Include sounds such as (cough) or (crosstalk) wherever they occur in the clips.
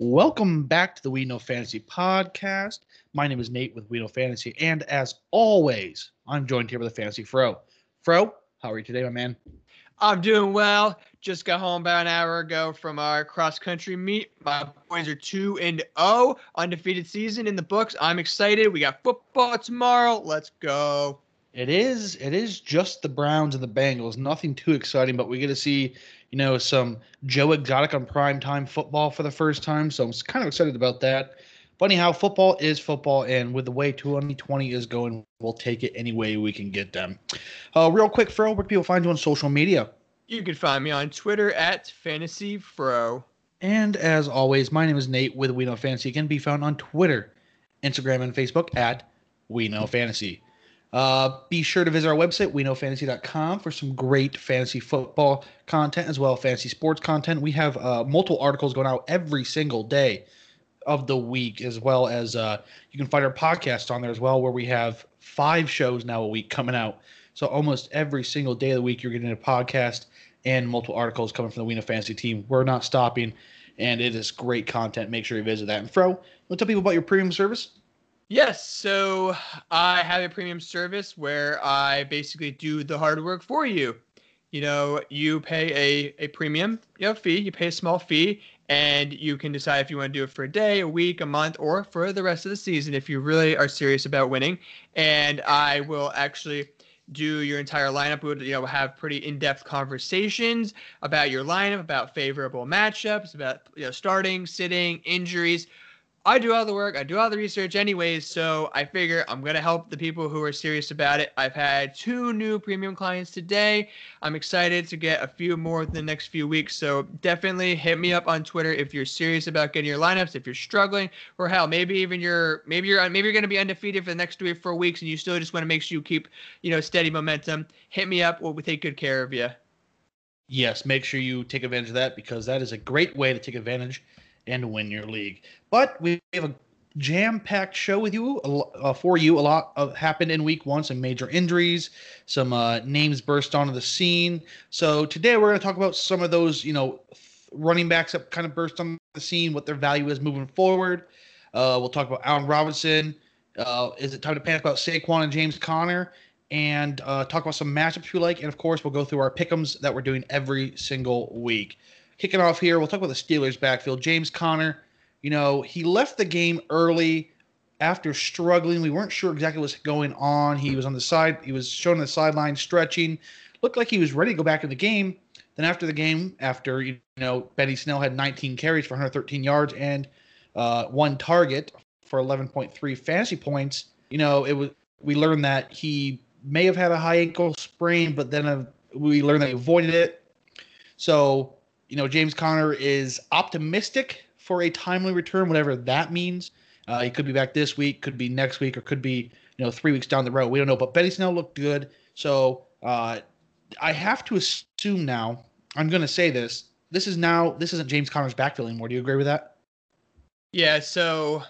Welcome back to the We Know Fantasy podcast. My name is Nate with We Know Fantasy, and as always, I'm joined here with the fantasy fro. Fro, how are you today, my man? I'm doing well. Just got home about an hour ago from our cross country meet. My boys are two and zero, oh, undefeated season in the books. I'm excited. We got football tomorrow. Let's go. It is. It is just the Browns and the Bengals. Nothing too exciting, but we get to see, you know, some Joe Exotic on prime time football for the first time. So I'm kind of excited about that. But anyhow, football is football, and with the way 2020 is going, we'll take it any way we can get them. Uh, real quick, Fro, where people find you on social media? You can find me on Twitter at FantasyFro. And as always, my name is Nate with We Know Fantasy. You can be found on Twitter, Instagram, and Facebook at We Know Fantasy. Uh, be sure to visit our website, weknowfantasy.com, for some great fantasy football content as well as fantasy sports content. We have uh, multiple articles going out every single day of the week, as well as uh, you can find our podcast on there as well, where we have five shows now a week coming out. So almost every single day of the week, you're getting a podcast and multiple articles coming from the Know Fantasy team. We're not stopping, and it is great content. Make sure you visit that. And Fro, want to tell people about your premium service? Yes, so I have a premium service where I basically do the hard work for you. You know, you pay a, a premium you know, fee, you pay a small fee, and you can decide if you want to do it for a day, a week, a month, or for the rest of the season if you really are serious about winning. And I will actually do your entire lineup. We would, you know, have pretty in-depth conversations about your lineup, about favorable matchups, about you know starting, sitting, injuries I do all the work, I do all the research anyways, so I figure I'm going to help the people who are serious about it. I've had two new premium clients today. I'm excited to get a few more in the next few weeks, so definitely hit me up on Twitter if you're serious about getting your lineups, if you're struggling, or hell, maybe even you're maybe you're maybe you're going to be undefeated for the next 3 or 4 weeks and you still just want to make sure you keep, you know, steady momentum. Hit me up, we'll take good care of you. Yes, make sure you take advantage of that because that is a great way to take advantage and win your league. But we have a jam-packed show with you uh, for you. A lot of, happened in week one. Some major injuries, some uh, names burst onto the scene. So today we're going to talk about some of those, you know, running backs that kind of burst on the scene, what their value is moving forward. Uh, we'll talk about Allen Robinson. Uh, is it time to panic about Saquon and James Conner? And uh, talk about some matchups we like. And of course, we'll go through our pick'ems that we're doing every single week. Kicking off here, we'll talk about the Steelers backfield. James Conner, you know, he left the game early after struggling. We weren't sure exactly what's going on. He was on the side, he was shown on the sideline stretching. Looked like he was ready to go back in the game. Then after the game, after you know Benny Snell had 19 carries for 113 yards and uh, one target for 11.3 fantasy points, you know it was we learned that he may have had a high ankle sprain, but then uh, we learned that he avoided it. So you know, James Conner is optimistic for a timely return, whatever that means. Uh, he could be back this week, could be next week, or could be you know three weeks down the road. We don't know. But Benny Snell looked good, so uh, I have to assume now. I'm going to say this. This is now this isn't James Conner's backfield anymore. Do you agree with that? Yeah. So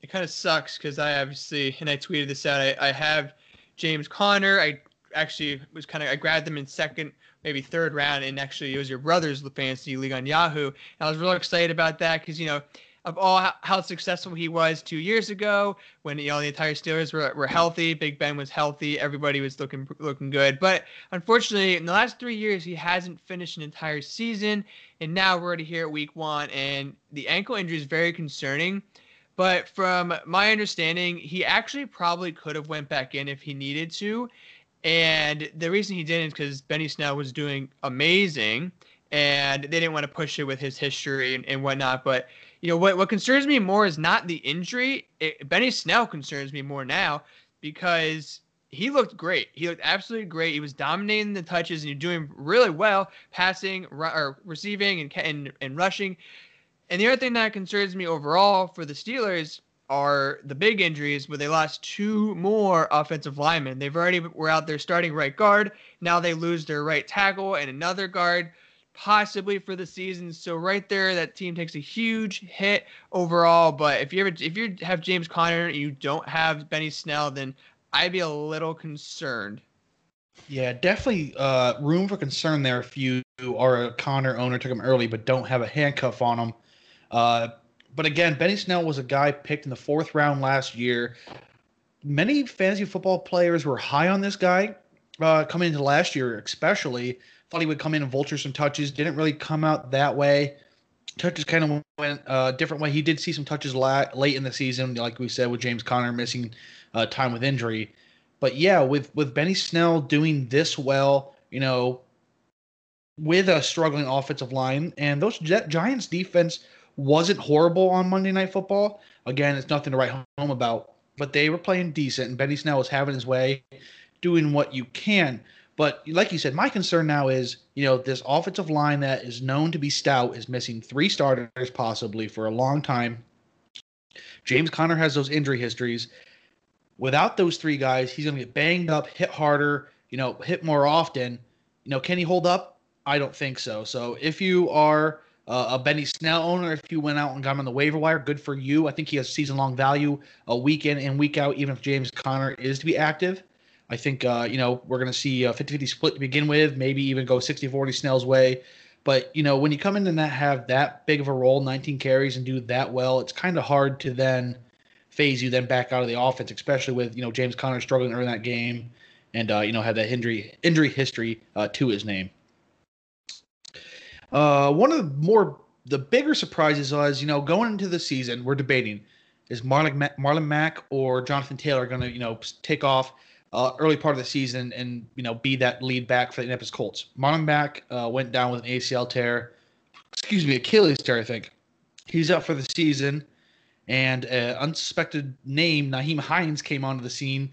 it kind of sucks because I obviously and I tweeted this out. I, I have James Conner. I actually was kind of I grabbed them in second maybe third round, and actually it was your brother's fantasy league on Yahoo. And I was really excited about that because you know of all how, successful he was two years ago when you know the entire Steelers were, were healthy, Big Ben was healthy, everybody was looking looking good. But unfortunately, in the last three years, he hasn't finished an entire season, and now we're already here at Week One, and the ankle injury is very concerning. But from my understanding, he actually probably could have went back in if he needed to. And the reason he didn't is because Benny Snell was doing amazing, and they didn't want to push it with his history and, and whatnot. But you know what? What concerns me more is not the injury. It, Benny Snell concerns me more now because he looked great. He looked absolutely great. He was dominating the touches and he's doing really well, passing or receiving and, and and rushing. And the other thing that concerns me overall for the Steelers are the big injuries where they lost two more offensive linemen. They've already were out there starting right guard. Now they lose their right tackle and another guard possibly for the season. So right there, that team takes a huge hit overall. But if you ever if you have James Conner, and you don't have Benny Snell, then I'd be a little concerned. Yeah, definitely uh, room for concern there if you are a Conner owner, took him early, but don't have a handcuff on him. Uh, but again, Benny Snell was a guy picked in the fourth round last year. Many fantasy football players were high on this guy uh, coming into last year, especially. Thought he would come in and vulture some touches. Didn't really come out that way. Touches kind of went a uh, different way. He did see some touches la- late in the season, like we said, with James Conner missing uh, time with injury. But yeah, with with Benny Snell doing this well, you know, with a struggling offensive line, and those Giants defense wasn't horrible on Monday Night Football. Again, it's nothing to write home about, but they were playing decent, and Benny Snell was having his way, doing what you can. But like you said, my concern now is, you know, this offensive line that is known to be stout is missing three starters possibly for a long time. James Conner has those injury histories. Without those three guys, he's going to get banged up, hit harder, you know, hit more often. You know, can he hold up? I don't think so. So if you are uh, a Benny Snell owner, if you went out and got him on the waiver wire, good for you. I think he has season long value, a week in and week out, even if James Conner is to be active. I think, uh, you know, we're going to see a 50 50 split to begin with, maybe even go 60 40 Snell's way. But, you know, when you come in and that have that big of a role, 19 carries, and do that well, it's kind of hard to then phase you then back out of the offense, especially with, you know, James Conner struggling early in that game and, uh, you know, have that injury, injury history uh, to his name. Uh, one of the more the bigger surprises was, you know, going into the season, we're debating is Marlon Marlon Mack or Jonathan Taylor going to, you know, take off uh, early part of the season and you know be that lead back for the Indianapolis Colts. Marlon Mack uh, went down with an ACL tear, excuse me, Achilles tear, I think. He's out for the season, and an unsuspected name, Nyheim Hines, came onto the scene.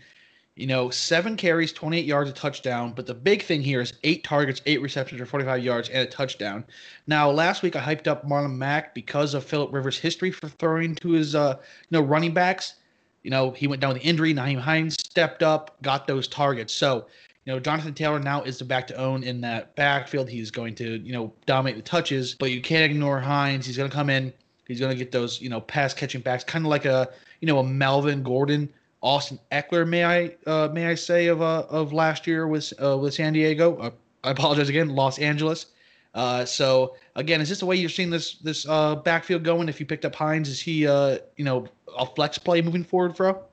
You know, seven carries, 28 yards, a touchdown. But the big thing here is eight targets, eight receptions for 45 yards, and a touchdown. Now, last week I hyped up Marlon Mack because of Philip Rivers' history for throwing to his, uh, you know, running backs. You know, he went down with injury. Nyheim Hines stepped up, got those targets. So, you know, Jonathan Taylor now is the back to own in that backfield. He's going to, you know, dominate the touches, but you can't ignore Hines. He's going to come in. He's going to get those, you know, pass catching backs, kind of like a, you know, a Melvin Gordon, Austin Ekeler, may I, uh, may I say, of uh, of last year with uh, with San Diego. Uh, I apologize again, Los Angeles. Uh, so again, is this the way you're seeing this this uh, backfield going? If you picked up Hines, is he you know a flex play moving forward, Fro?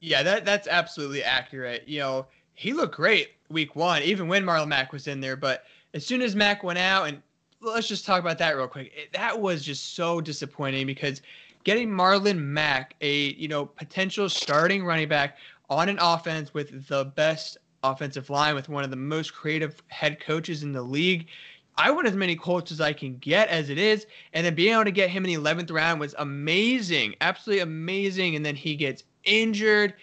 Yeah, that that's absolutely accurate. You know, he looked great week one, even when Marlon Mack was in there. But as soon as Mack went out, and let's just talk about that real quick. It, that was just so disappointing because getting Marlon Mack, a you know potential starting running back on an offense with the best offensive line, with one of the most creative head coaches in the league, I want as many Colts as I can get as it is. And then being able to get him in the 11th round was amazing, absolutely amazing. And then he gets injured.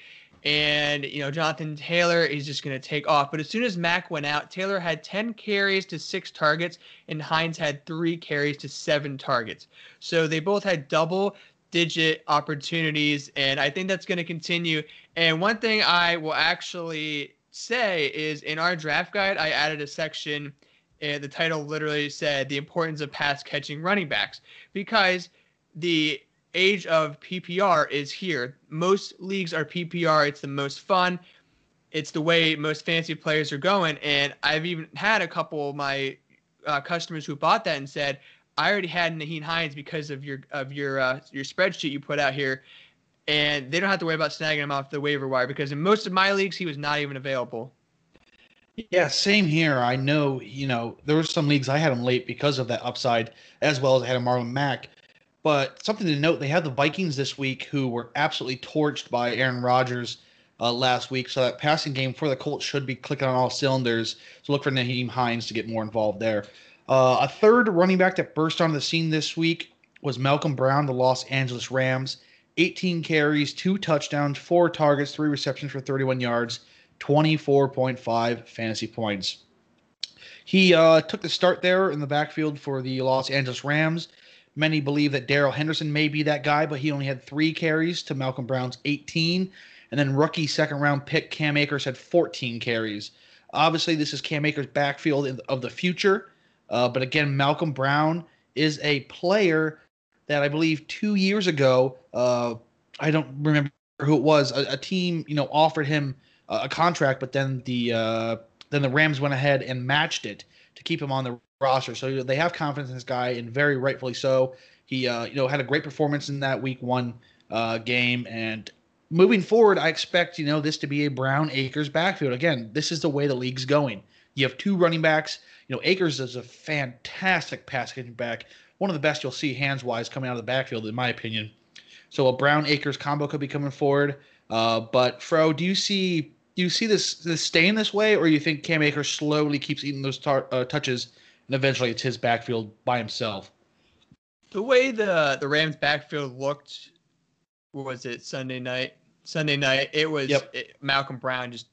And, you know, Jonathan Taylor is just going to take off. But as soon as Mack went out, Taylor had 10 carries to six targets, and Hines had three carries to seven targets. So they both had double digit opportunities. And I think that's going to continue. And one thing I will actually say is in our draft guide, I added a section and the title literally said the importance of pass catching running backs because the age of PPR is here. Most leagues are PPR. It's the most fun. It's the way most fancy players are going. And I've even had a couple of my uh, customers who bought that and said, "I already had Nyheim Hines because of your of your uh, your spreadsheet you put out here." And they don't have to worry about snagging him off the waiver wire because in most of my leagues he was not even available. Yeah, same here. I know, you know, there were some leagues I had him late because of that upside, as well as I had a Marlon Mack. But something to note, they have the Vikings this week who were absolutely torched by Aaron Rodgers uh, last week. So that passing game for the Colts should be clicking on all cylinders. So look for Nyheim Hines to get more involved there. Uh, a third running back that burst onto the scene this week was Malcolm Brown, the Los Angeles Rams. 18 carries, two touchdowns, four targets, three receptions for 31 yards. 24.5 fantasy points. He uh, took the start there in the backfield for the Los Angeles Rams. Many believe that Darrell Henderson may be that guy, but he only had three carries to Malcolm Brown's 18. And then rookie second round pick Cam Akers had 14 carries. Obviously, this is Cam Akers' backfield of the future. Uh, but again, Malcolm Brown is a player that I believe two years ago, uh, I don't remember who it was, a, a team you know offered him a contract, but then the uh, then the Rams went ahead and matched it to keep him on the roster. So they have confidence in this guy, and very rightfully so. He uh, you know had a great performance in that Week One uh, game, and moving forward, I expect you know this to be a Brown Akers backfield. Again, this is the way the league's going. You have two running backs. You know, Akers is a fantastic pass catching back, one of the best you'll see hands wise coming out of the backfield, in my opinion. So a Brown Akers combo could be coming forward. Uh, but Fro, do you see do you see this this staying this way, or you think Cam Akers slowly keeps eating those tar- uh, touches, and eventually it's his backfield by himself? The way the the Rams backfield looked, was it Sunday night? Sunday night, it was yep. it, Malcolm Brown just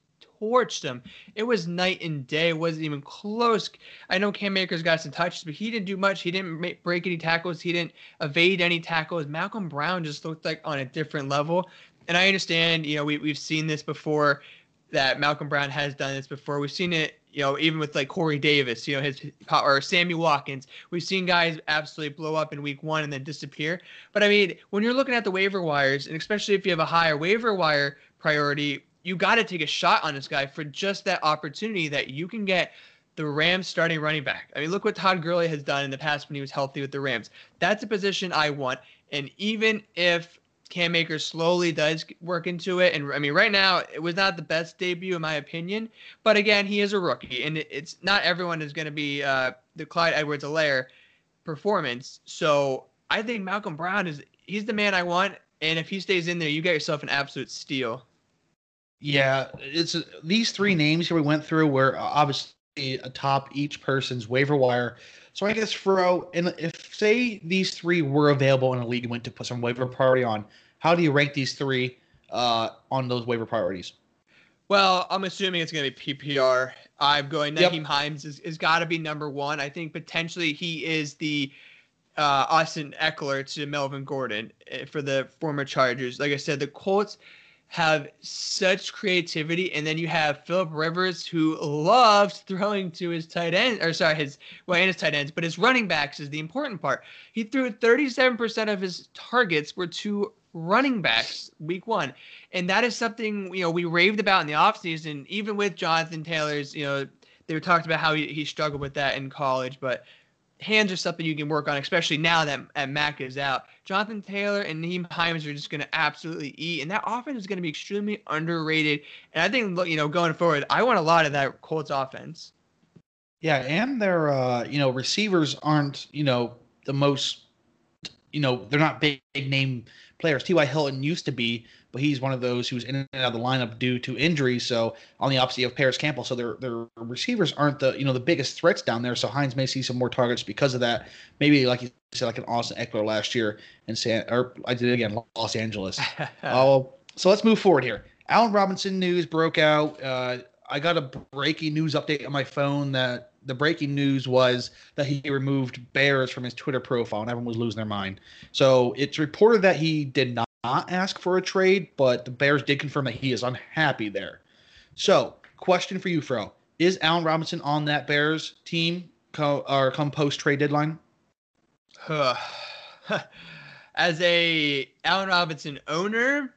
torched him. It was night and day. It wasn't even close. I know Cam Akers got some touches, but he didn't do much. He didn't make, break any tackles. He didn't evade any tackles. Malcolm Brown just looked like on a different level. And I understand, you know, we, we've seen this before that Malcolm Brown has done this before. We've seen it, you know, even with like Corey Davis, you know, his or Sammy Watkins. We've seen guys absolutely blow up in week one and then disappear. But I mean, when you're looking at the waiver wires, and especially if you have a higher waiver wire priority, you got to take a shot on this guy for just that opportunity that you can get the Rams starting running back. I mean, look what Todd Gurley has done in the past when he was healthy with the Rams. That's a position I want. And even if Cam Akers slowly does work into it, and I mean, right now it was not the best debut in my opinion, but again, he is a rookie, and it's not everyone is going to be uh, the Clyde Edwards-Helaire performance. So I think Malcolm Brown is he's the man I want, and if he stays in there, you get yourself an absolute steal. Yeah, it's these three names here we went through were obviously atop each person's waiver wire. So I guess Fro, and if say these three were available in a league and went to put some waiver priority on, how do you rank these three uh, on those waiver priorities? Well, I'm assuming it's going to be PPR. I'm going Nyheim yep. Hines is, is got to be number one. I think potentially he is the uh, Austin Ekeler to Melvin Gordon eh, for the former Chargers. Like I said, the Colts have such creativity, and then you have Philip Rivers who loves throwing to his tight end, or sorry, his well, and his tight ends, but his running backs is the important part. He threw 37% of his targets were to running backs week one, and that is something you know we raved about in the offseason, even with Jonathan Taylor's. You know, they were talked about how he, he struggled with that in college, but hands are something you can work on, especially now that, Mack is out. Jonathan Taylor and Nyheim Hines are just going to absolutely eat, and that offense is going to be extremely underrated. And I think, you know, going forward, I want a lot of that Colts offense. Yeah, and their, uh, you know, receivers aren't, you know, the most, you know, they're not big, big name players. T.Y. Hilton used to be, but he's one of those who's in and out of the lineup due to injury. So on the opposite of Parris Campbell, so their their receivers aren't the you know the biggest threats down there. So Hines may see some more targets because of that. Maybe like you said, like an Austin Ekeler last year in San or I did it again Los Angeles. (laughs) Oh, so let's move forward here. Allen Robinson news broke out. Uh, I got a breaking news update on my phone that the breaking news was that he removed bears from his Twitter profile, and everyone was losing their mind. So it's reported that he did not ask for a trade, but the Bears did confirm that he is unhappy there. So, question for you, Fro: Is Allen Robinson on that Bears team co- or come post trade deadline? (sighs) As a Allen Robinson owner,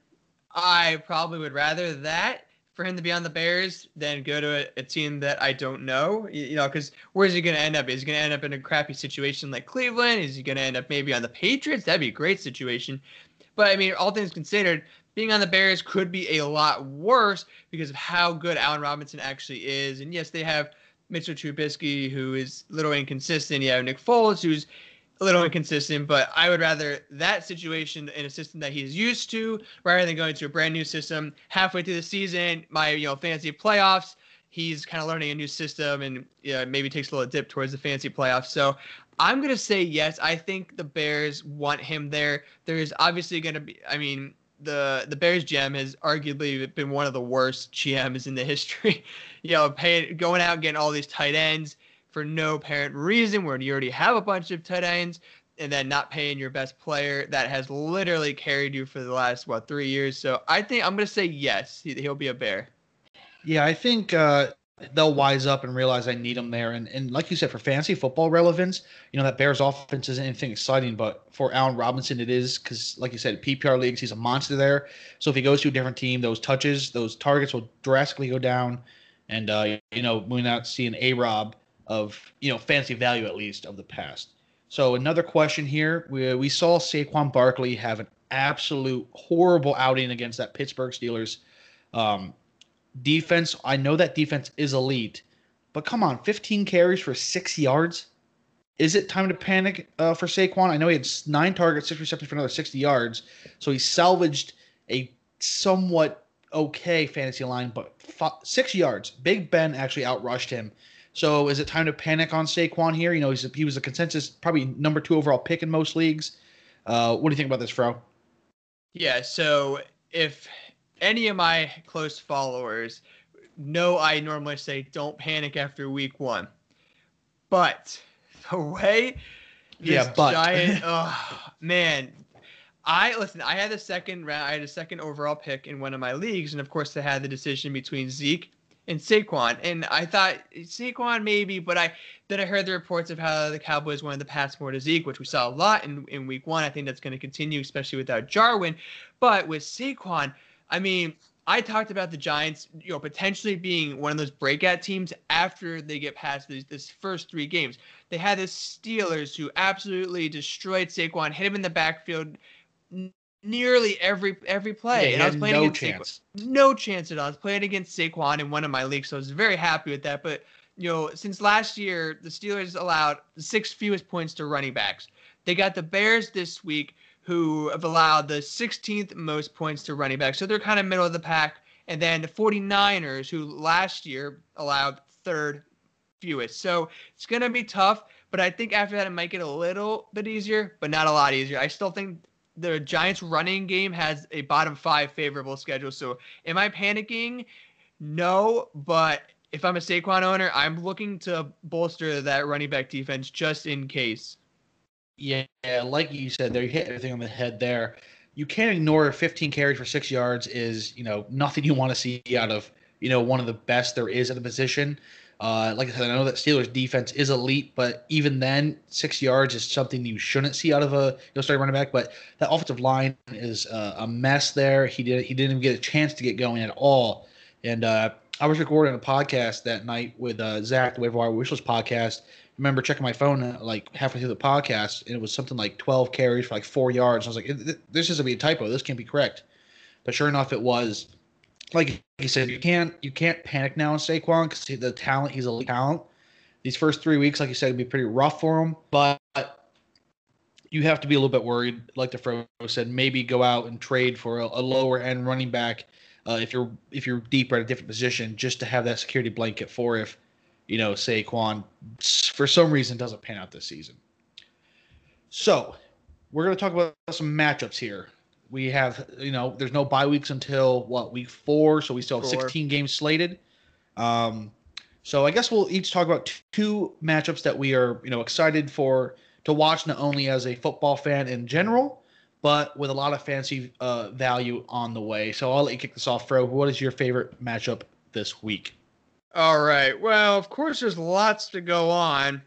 I probably would rather that for him to be on the Bears than go to a, a team that I don't know. You, you know, because where's he going to end up? Is he going to end up in a crappy situation like Cleveland? Is he going to end up maybe on the Patriots? That'd be a great situation. But I mean, all things considered, being on the Bears could be a lot worse because of how good Allen Robinson actually is. And yes, they have Mitchell Trubisky, who is a little inconsistent. You have Nick Foles, who's a little inconsistent, but I would rather that situation in a system that he's used to rather than going to a brand new system halfway through the season. My you know fantasy playoffs, he's kind of learning a new system and you know, maybe takes a little dip towards the fancy playoffs. So I'm gonna say yes. I think the Bears want him there. There is obviously gonna be. I mean, the the Bears GM has arguably been one of the worst GMs in the history. (laughs) you know, paying going out and getting all these tight ends for no apparent reason, where you already have a bunch of tight ends, and then not paying your best player that has literally carried you for the last what three years. So I think I'm gonna say yes. He, will be a Bear. Yeah, I think uh, they'll wise up and realize I need them there. And and like you said, for fantasy football relevance, you know that Bears offense isn't anything exciting, but for Allen Robinson, it is because, like you said, PPR leagues, he's a monster there. So if he goes to a different team, those touches, those targets will drastically go down, and uh, you know we not see an A Rob of you know fantasy value at least of the past. So another question here: we we saw Saquon Barkley have an absolute horrible outing against that Pittsburgh Steelers um, defense. I know that defense is elite, but come on, 15 carries for six yards. Is it time to panic uh, for Saquon? I know he had nine targets, six receptions for another 60 yards, so he salvaged a somewhat okay fantasy line, but f- six yards. Big Ben actually outrushed him. So is it time to panic on Saquon here? You know, he's he was a consensus probably number two overall pick in most leagues. Uh, what do you think about this, Fro? Yeah. So if any of my close followers know, I normally say don't panic after week one, but the way this yeah, but giant, (laughs) oh man, I listen. I had the second round. I had a second overall pick in one of my leagues, and of course, I had the decision between Zeke and Saquon. And I thought Saquon maybe, but I then I heard the reports of how the Cowboys wanted to pass more to Zeke, which we saw a lot in, in week one. I think that's going to continue, especially without Jarwin. But with Saquon, I mean, I talked about the Giants, you know, potentially being one of those breakout teams after they get past these this first three games. They had the Steelers who absolutely destroyed Saquon, hit him in the backfield nearly every every play. Yeah, and I was playing no against chance. Saquon. No chance at all. I was playing against Saquon in one of my leagues, so I was very happy with that. But you know, since last year, the Steelers allowed the sixth fewest points to running backs. They got the Bears this week, who have allowed the 16th most points to running back. So they're kind of middle of the pack. And then the 49ers, who last year allowed third fewest. So it's going to be tough. But I think after that, it might get a little bit easier, but not a lot easier. I still think the Giants running game has a bottom five favorable schedule. So am I panicking? No, but if I'm a Saquon owner, I'm looking to bolster that running back defense just in case. Yeah, like you said, there you hit everything on the head there. You can't ignore 15 carries for six yards is you know nothing you want to see out of you know one of the best there is at the position. Uh, like I said, I know that Steelers defense is elite, but even then, six yards is something you shouldn't see out of a you know starting running back. But that offensive line is uh, a mess there. He did he didn't even get a chance to get going at all. And uh, I was recording a podcast that night with uh, Zach, the Waiver Wire Wishlist podcast. Remember checking my phone uh, like halfway through the podcast, and it was something like 12 carries for like four yards. I was like, "This is gonna be a typo. This can't be correct." But sure enough, it was like he said, you can't you can't panic now on Saquon because the talent he's a talent. These first three weeks, like you said, would be pretty rough for him, but you have to be a little bit worried. Like the Fro said, maybe go out and trade for a, a lower end running back uh, if you're if you're deeper at a different position, just to have that security blanket for if you know Saquon for some reason doesn't pan out this season. So we're going to talk about some matchups here. We have you know there's no bye weeks until what week four so we still have four. 16 games slated. Um, so i guess we'll each talk about two matchups that we are you know excited for to watch not only as a football fan in general but with a lot of fancy uh, value on the way. So i'll let you kick this off fro. What is your favorite matchup this week all right well of course there's lots to go on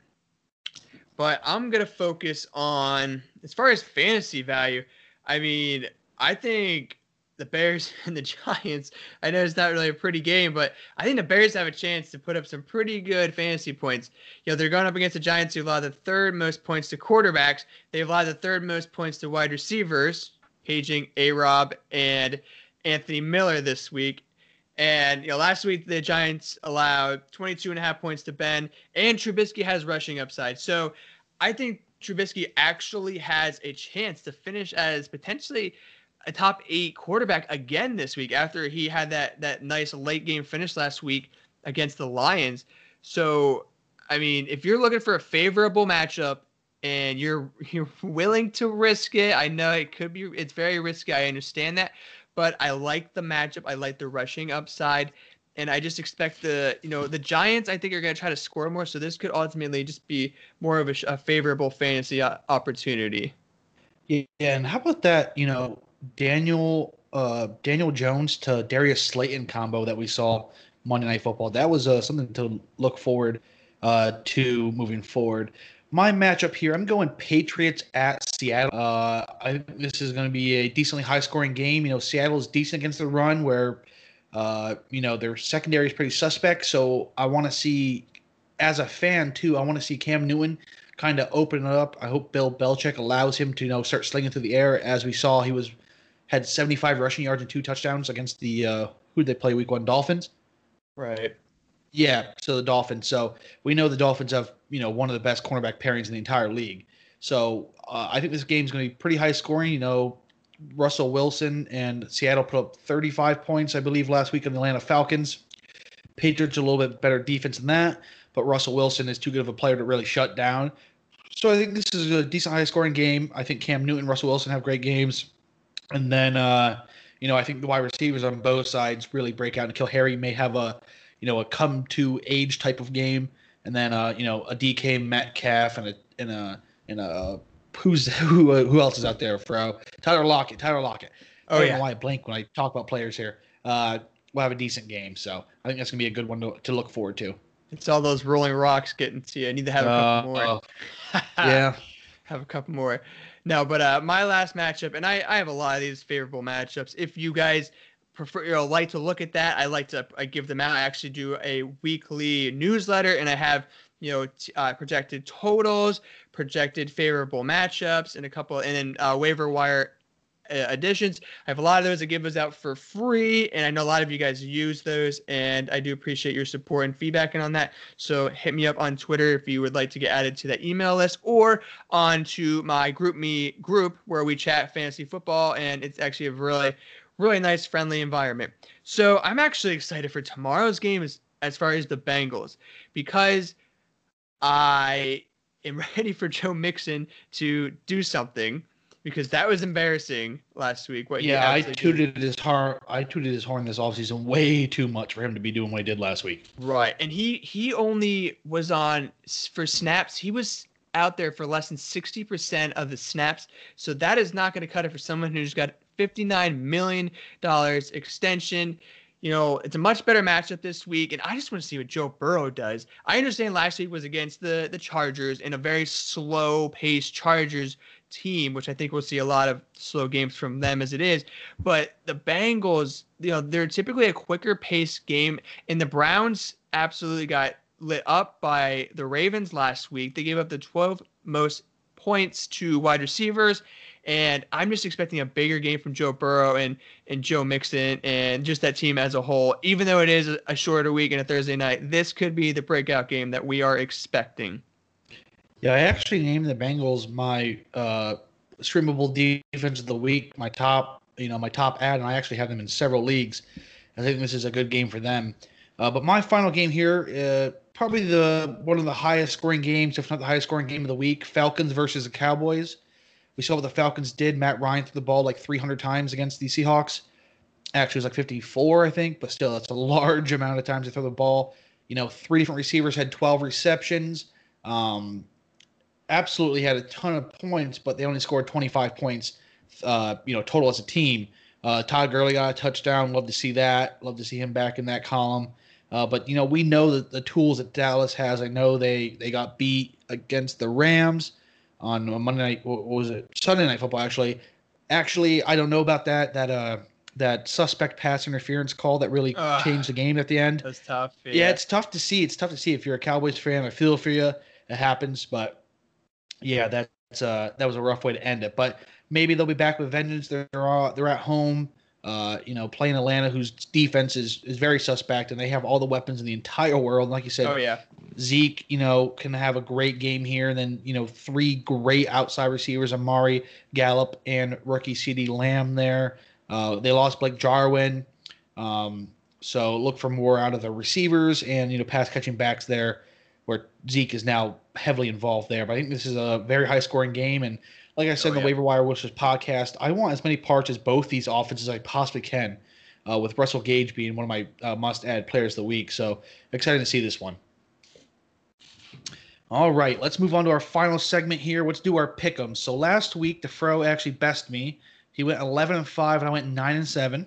but i'm going to focus on as far as fantasy value I mean, I think the Bears (laughs) and the Giants, I know it's not really a pretty game, but I think the Bears have a chance to put up some pretty good fantasy points. You know, they're going up against the Giants who allowed the third most points to quarterbacks. They've the third most points to wide receivers, paging A Rob and Anthony Miller this week. And you know, last week the Giants allowed 22 and a half points to Ben, and Trubisky has rushing upside. So I think Trubisky actually has a chance to finish as potentially a top eight quarterback again this week after he had that that nice late game finish last week against the Lions. So, I mean, if you're looking for a favorable matchup and you're (laughs) you're willing to risk it, I know it could be it's very risky. I understand that, but I like the matchup. I like the rushing upside and I just expect the you know the Giants. I think are going to try to score more, so this could ultimately just be more of a, a favorable fantasy uh, opportunity. Yeah, and how about that? You know, Daniel uh, Daniel Jones to Darius Slayton combo that we saw Monday Night Football. That was uh, something to look forward uh, to moving forward. My matchup here, I'm going Patriots at Seattle. Uh, I think this is going to be a decently high scoring game. You know, Seattle is decent against the run, where uh, you know, their secondary is pretty suspect. So I want to see, as a fan too, I want to see Cam Newton kind of open it up. I hope Bill Belichick allows him to you know start slinging through the air. As we saw, he was had 75 rushing yards and two touchdowns against the uh, who did they play week one Dolphins. Right. Yeah, so the Dolphins. So we know the Dolphins have you know one of the best cornerback pairings in the entire league. So uh, I think this game's going to be pretty high scoring. You know, Russell Wilson and Seattle put up 35 points, I believe, last week on the Atlanta Falcons. Patriots a little bit better defense than that, but Russell Wilson is too good of a player to really shut down. So I think this is a decent high scoring game. I think Cam Newton, Russell Wilson have great games. And then, uh, you know, I think the wide receivers on both sides really break out. And N'Keal Harry may have a, you know, a come to age type of game. And then, uh, you know, a DK Metcalf and a, and a, and a, who's, (laughs) who, uh, who else is out there, Fro? Tyler Lockett, Tyler Lockett. Oh, I don't yeah. know why I blank when I talk about players here. Uh, we'll have a decent game. So I think that's to be a good one to, to look forward to. It's all those rolling rocks getting to you. I need to have a couple more. Uh, (laughs) yeah. have a couple more. No, but uh, my last matchup, and I, I have a lot of these favorable matchups. If you guys prefer, you know, like to look at that, I like to I give them out. I actually do a weekly newsletter, and I have you know t- uh, projected totals, projected favorable matchups, and a couple, and then uh, waiver wire uh, additions. I have a lot of those. I give those out for free, and I know a lot of you guys use those, and I do appreciate your support and feedback and on that. So hit me up on Twitter if you would like to get added to that email list, or onto my GroupMe group where we chat fantasy football, and it's actually a really, really nice, friendly environment. So I'm actually excited for tomorrow's game as as far as the Bengals because I am (laughs) ready for Joe Mixon to do something because that was embarrassing last week. What Yeah, I absolutely did. tooted his horn. I tooted his horn this offseason way too much for him to be doing what he did last week. Right, and he he only was on for snaps. He was out there for less than sixty percent of the snaps. So that is not going to cut it for someone who's got fifty nine million dollars extension. You know, it's a much better matchup this week, and I just want to see what Joe Burrow does. I understand last week was against the the Chargers in a very slow paced Chargers team, which I think we'll see a lot of slow games from them as it is. But the Bengals, you know, they're typically a quicker paced game, and the Browns absolutely got lit up by the Ravens last week. They gave up the 12 most points to wide receivers. And I'm just expecting a bigger game from Joe Burrow and, and Joe Mixon and just that team as a whole. Even though it is a- shorter week and a Thursday night, this could be the breakout game that we are expecting. Yeah, I actually named the Bengals my uh, streamable defense of the week, my top, you know, my top ad, and I actually have them in several leagues. I think this is a good game for them. Uh, but my final game here, uh, probably the one of the highest scoring games, if not the highest scoring game of the week, Falcons versus the Cowboys. We saw what the Falcons did. Matt Ryan threw the ball like 300 times against the Seahawks. Actually, it was like 54, I think, but still, that's a large amount of times to throw the ball. You know, three different receivers had 12 receptions. Um, absolutely had a ton of points, but they only scored 25 points, uh, you know, total as a team. Uh, Todd Gurley got a touchdown. Love to see that. Love to see him back in that column. Uh, but you know, we know that the tools that Dallas has. I know they they got beat against the Rams on Monday night. What was it? Sunday night football actually. Actually, I don't know about that. That uh that suspect pass interference call that really Ugh. changed the game at the end. That's tough. Yeah. it's tough to see. It's tough to see if you're a Cowboys fan. I feel for you. It happens, but yeah, that's uh that was a rough way to end it. But maybe they'll be back with vengeance. They're all, they're at home. Uh, you know, playing Atlanta, whose defense is is very suspect, and they have all the weapons in the entire world. Like you said, Oh yeah. Zeke, you know, can have a great game here. And then, you know, three great outside receivers, Amari, Gallup, and rookie CeeDee Lamb there. Uh, they lost Blake Jarwin. Um, so look for more out of the receivers and, you know, pass catching backs there where Zeke is now heavily involved there. But I think this is a very high scoring game. And like I said Oh, in the yeah. Waiver Wire Wishes podcast, I want as many parts as both these offenses as I possibly can. Uh, with Russell Gage being one of my uh, must-add players of the week, so excited to see this one. All right, let's move on to our final segment here. Let's do our pick'em. So last week, the Fro actually best me. He went 11 and five, and I went nine and seven.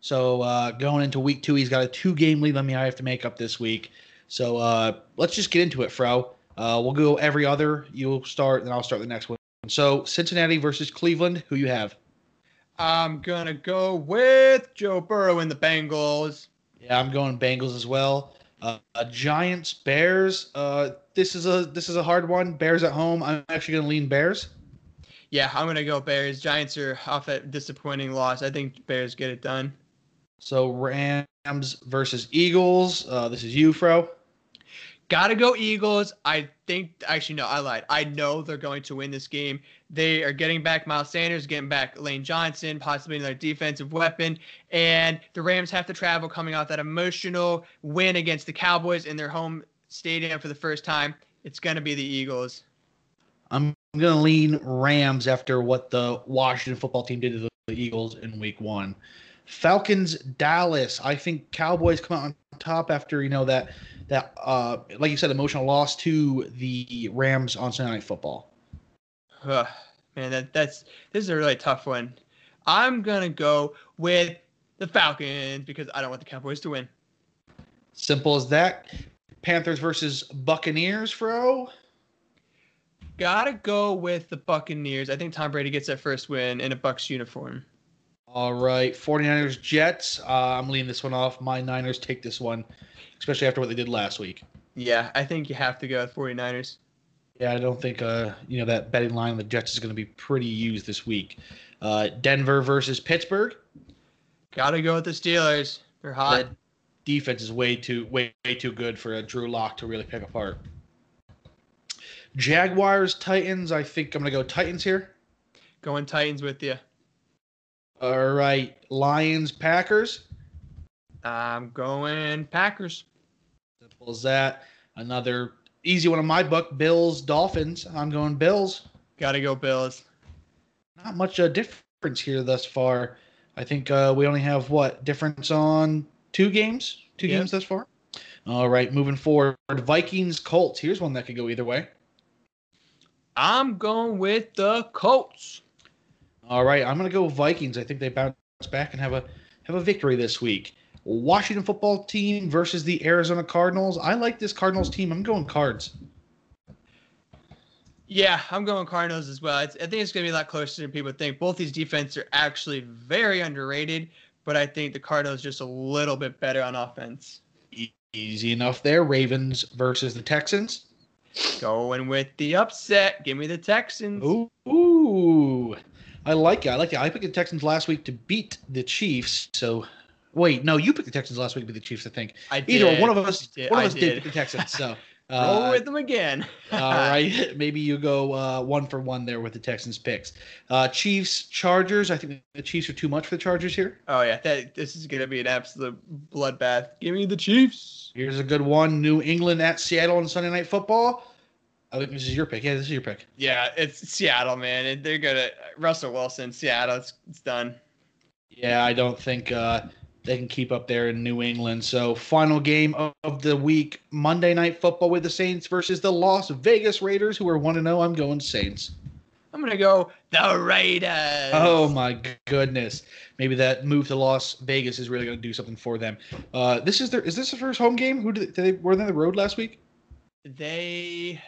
So uh, going into week two, he's got a two-game lead on me. I have to make up this week. So uh, let's just get into it, Fro. Uh, we'll go every other. You'll start, then I'll start the next one. So Cincinnati versus Cleveland. Who you have? I'm gonna go with Joe Burrow and the Bengals. Yeah, I'm going Bengals as well. Uh, Giants, Bears. Uh, this is a this is a hard one. Bears at home. I'm actually going to lean Bears. Yeah, I'm gonna go Bears. Giants are off that disappointing loss. I think Bears get it done. So Rams versus Eagles. Uh, this is you, Fro. Gotta go Eagles. I think actually no, I lied. I know they're going to win this game. They are getting back Miles Sanders, getting back Lane Johnson, possibly another defensive weapon, and the Rams have to travel coming off that emotional win against the Cowboys in their home stadium for the first time. It's gonna be the Eagles. I'm to lean Rams after what the Washington football team did to the Eagles in Week One. Falcons, Dallas. I think Cowboys come out on top after you know that that uh like you said emotional loss to the Rams on Sunday Night Football. Ugh, man, that that's this is a really tough one. I'm gonna go with the Falcons because I don't want the Cowboys to win. Simple as that. Panthers versus Buccaneers, Fro. Gotta go with the Buccaneers. I think Tom Brady gets that first win in a Bucks uniform. All right, 49ers, Jets. Uh, I'm leaving this one off. My Niners take this one, especially after what they did last week. Yeah, I think you have to go with 49ers. Yeah, I don't think uh, you know that betting line the Jets is going to be pretty used this week. Uh, Denver versus Pittsburgh. Gotta go with the Steelers. They're hot. That defense is way too way, way too good for a Drew Lock to really pick apart. Jaguars, Titans. I think I'm going to go Titans here. Going Titans with you. All right, Lions, Packers. I'm going Packers. Simple as that. Another easy one in my book. Bills, Dolphins. I'm going Bills. Gotta go Bills. Not much uh, difference here thus far. I think uh, we only have what difference on two games, two Yep. games thus far. All right, moving forward, Vikings, Colts. Here's one that could go either way. I'm going with the Colts. All right, I'm gonna go Vikings. I think they bounce back and have a have a victory this week. Washington football team versus the Arizona Cardinals. I like this Cardinals team. I'm going Cards. Yeah, I'm going Cardinals as well. It's, I think it's going to be a lot closer than people think. Both these defenses are actually very underrated, but I think the Cardinals just a little bit better on offense. Easy enough there. Ravens versus the Texans. Going with the upset. Give me the Texans. Ooh, ooh. I like it. I like it. I picked the Texans last week to beat the Chiefs. So, wait, no, you picked the Texans last week to beat the Chiefs. I think I did. either one of us, did. one of us did. did. pick the Texans. So, (laughs) Roll uh, with them again. (laughs) all right, maybe you go uh, one for one there with the Texans picks. Uh, Chiefs, Chargers. I think the Chiefs are too much for the Chargers here. Oh yeah, that this is gonna be an absolute bloodbath. Give me the Chiefs. Here's a good one: New England at Seattle on Sunday Night Football. I think this is your pick. Yeah, this is your pick. Yeah, it's Seattle, man. And They're gonna Russell Wilson, Seattle. It's, it's done. Yeah, I don't think uh, they can keep up there in New England. So, final game of, the week Monday Night Football with the Saints versus the Las Vegas Raiders, who are 1 0. I'm going Saints. I'm gonna go the Raiders. Oh, my goodness. Maybe that move to Las Vegas is really going to do something for them. Uh, this is their is this the first home game? Who did they, did they were they on the road last week? They,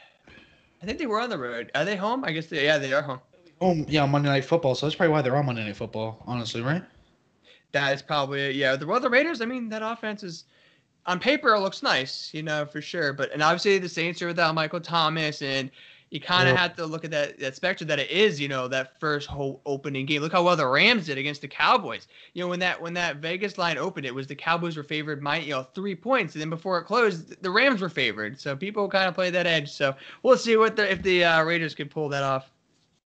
I think they were on the road. Are they home? I guess they. Yeah, they are home. Home, yeah, Monday Night Football. So that's probably why they're on Monday Night Football, honestly, right? That is probably it. Yeah, the well, the Raiders. I mean, that offense is on paper it looks nice, you know, for sure. But and obviously the Saints are without Michael Thomas, and you kind of Yeah. have to look at that that spectrum that it is, you know, that first whole opening game. Look how well the Rams did against the Cowboys. You know, when that when that Vegas line opened, it was the Cowboys were favored, my you know, three points, and then before it closed, the Rams were favored. So people kind of play that edge. So we'll see what the if the uh, Raiders can pull that off.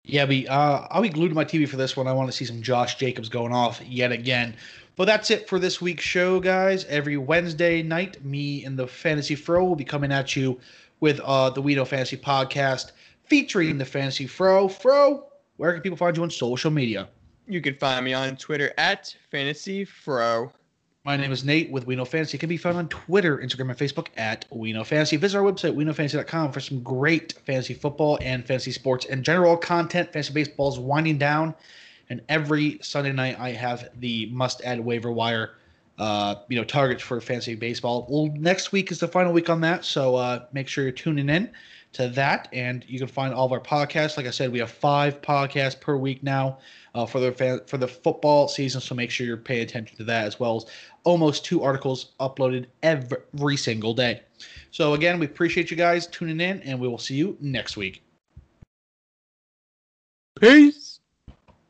Yeah, be uh, I'll be glued to my TV for this one. I want to see some Josh Jacobs going off yet again. But that's it for this week's show, guys. Every Wednesday night, me and the Fantasy Fro will be coming at you with uh, the We Know Fantasy podcast featuring the Fantasy Fro. Fro, where can people find you on social media? You can find me on Twitter at Fantasy Fro. My name is Nate with We Know Fantasy. It can be found on Twitter, Instagram, and Facebook at We Know Fantasy. Visit our website, WeKnowFantasy.com, for some great fantasy football and fantasy sports and general content. Fantasy baseball is winding down, and every Sunday night I have the must-add waiver wire, uh, you know, targets for fantasy baseball. Well, next week is the final week on that, so uh, make sure you're tuning in to that. And you can find all of our podcasts. Like I said, we have five podcasts per week now uh, for the for the football season. So make sure you're paying attention to that as well as almost two articles uploaded every single day. So again, we appreciate you guys tuning in, and we will see you next week. Peace.